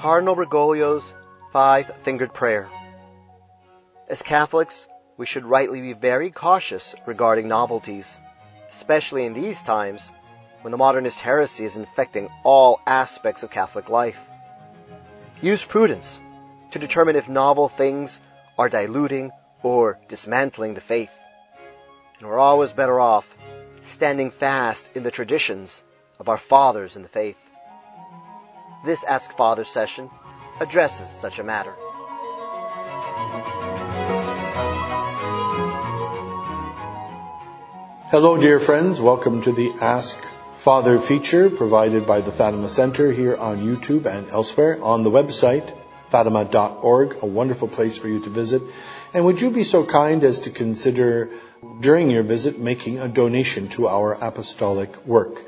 Cardinal Bergoglio's Five Fingered Prayer. As Catholics, we should rightly be very cautious regarding novelties, especially in these times when the modernist heresy is infecting all aspects of Catholic life. Use prudence to determine if novel things are diluting or dismantling the faith. And we're always better off standing fast in the traditions of our fathers in the faith. This Ask Father session addresses such a matter. Hello, dear friends. Welcome to the Ask Father feature provided by the Fatima Center here on YouTube and elsewhere on the website fatima.org, a wonderful place for you to visit. And would you be so kind as to consider during your visit making a donation to our apostolic work?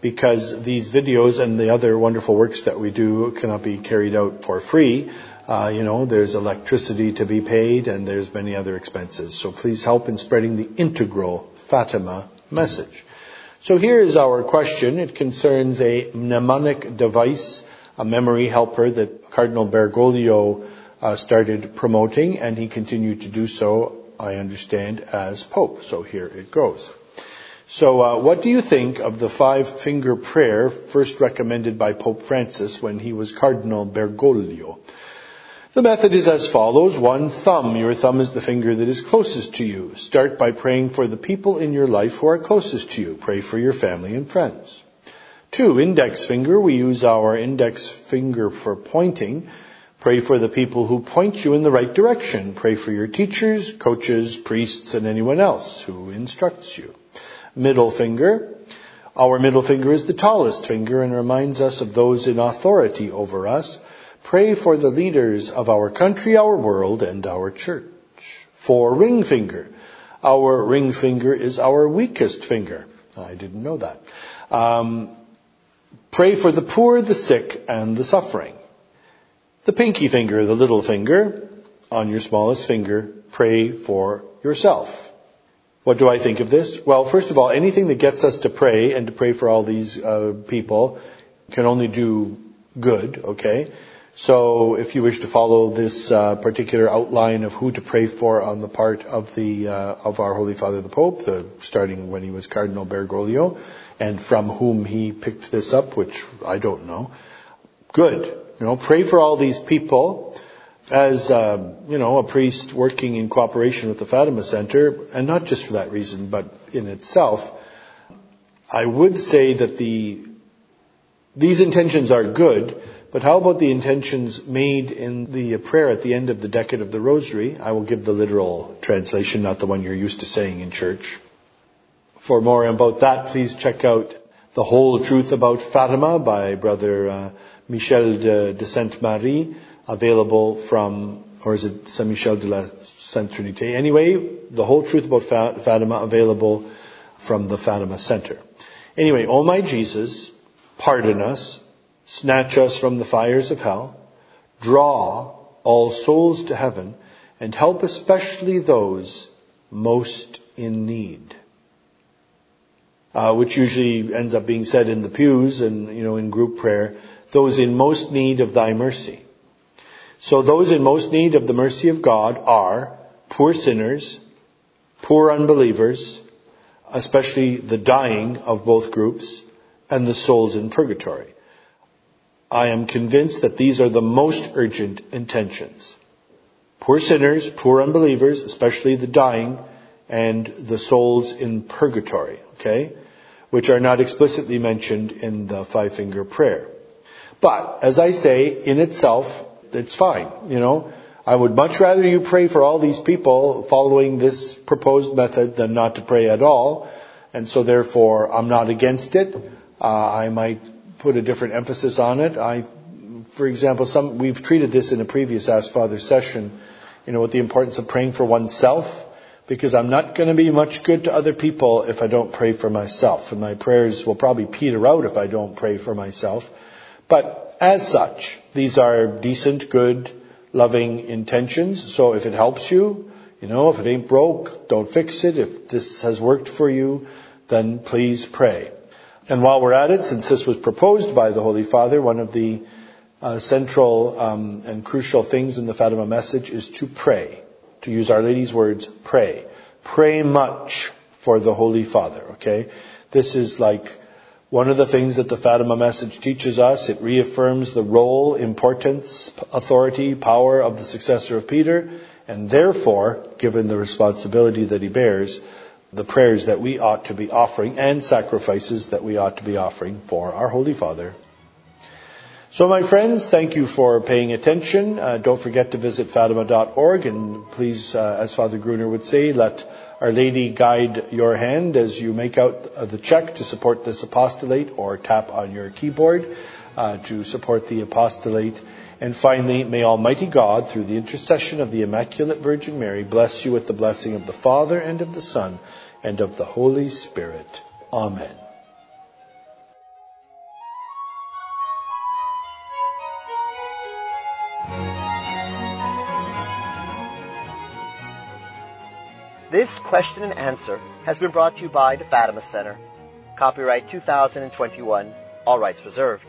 Because these videos and the other wonderful works that we do cannot be carried out for free. Uh, you know, there's electricity to be paid and there's many other expenses. So please help in spreading the integral Fatima message. So here is our question. It concerns a mnemonic device, a memory helper that Cardinal Bergoglio uh, started promoting, and he continued to do so, I understand, as Pope. So here it goes. So, uh, what do you think of the five finger prayer first recommended by Pope Francis when he was Cardinal Bergoglio? The method is as follows. One, thumb. Your thumb is the finger that is closest to you. Start by praying for the people in your life who are closest to you. Pray for your family and friends. Two, index finger. We use our index finger for pointing. Pray for the people who point you in the right direction. Pray for your teachers, coaches, priests, and anyone else who instructs you. Middle finger. Our middle finger is the tallest finger and reminds us of those in authority over us. Pray for the leaders of our country, our world, and our church. Four, ring finger. Our ring finger is our weakest finger. I didn't know that. Um, pray for the poor, the sick, and the suffering. The pinky finger, the little finger, on your smallest finger, pray for yourself. What do I think of this? Well, first of all, anything that gets us to pray and to pray for all these uh, people can only do good, okay? So if you wish to follow this uh, particular outline of who to pray for on the part of the uh, of our Holy Father the Pope, the, starting when he was Cardinal Bergoglio, and from whom he picked this up, which I don't know. Good, you know, pray for all these people as uh, you know a priest working in cooperation with the Fatima Center, and not just for that reason, but in itself. I would say that the these intentions are good but how about the intentions made in the prayer at the end of the decade of the Rosary? I will give the literal translation, not the one you're used to saying in church. For more about that, please check out The Whole Truth About Fatima by Brother uh, Michel de, de Sainte Marie, available from, or is it Saint Michel de la Sainte Trinité? Anyway, The Whole Truth About Fatima, available from the Fatima Center. Anyway, oh my Jesus, pardon us, snatch us from the fires of hell, draw all souls to heaven, and help especially those most in need. Uh, which usually ends up being said in the pews and you know in group prayer. Those in most need of Thy mercy. So those in most need of the mercy of God are poor sinners, poor unbelievers, especially the dying of both groups, and the souls in purgatory. I am convinced that these are the most urgent intentions. Poor sinners, poor unbelievers, especially the dying, and the souls in purgatory, okay? Which are not explicitly mentioned in the five finger prayer. But, as I say, in itself, it's fine, you know? I would much rather you pray for all these people following this proposed method than not to pray at all. And so therefore, I'm not against it. Uh, I might put a different emphasis on it. I, for example, some, we've treated this in a previous Ask Father session, you know, with the importance of praying for oneself, because I'm not going to be much good to other people if I don't pray for myself. And my prayers will probably peter out if I don't pray for myself. But as such, these are decent, good, loving intentions. So if it helps you, you know, if it ain't broke, don't fix it. If this has worked for you, then please pray. And while we're at it, since this was proposed by the Holy Father, one of the uh, central um, and crucial things in the Fatima message is to pray. To use Our Lady's words, pray. Pray much for the Holy Father, okay? This is like one of the things that the Fatima message teaches us. It reaffirms the role, importance, authority, power of the successor of Peter, and therefore, given the responsibility that he bears, the prayers that we ought to be offering and sacrifices that we ought to be offering for our Holy Father. So, my friends, thank you for paying attention. Uh, don't forget to visit fatima.org and please, uh, as Father Gruner would say, let Our Lady guide your hand as you make out the check to support this apostolate or tap on your keyboard uh, to support the apostolate. And finally, may Almighty God, through the intercession of the Immaculate Virgin Mary, bless you with the blessing of the Father and of the Son and of the Holy Spirit. Amen. This question and answer has been brought to you by the Fatima Center. Copyright 2021, all rights reserved.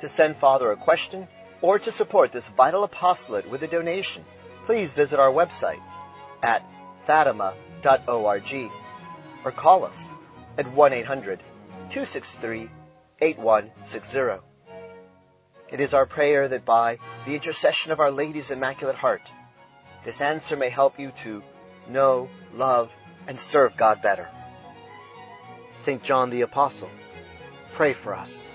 To send Father a question or to support this vital apostolate with a donation, please visit our website at fatima.org or call us at 1-800-263-8160. It is our prayer that by the intercession of Our Lady's Immaculate Heart, this answer may help you to know, love, and serve God better. St. John the Apostle, pray for us.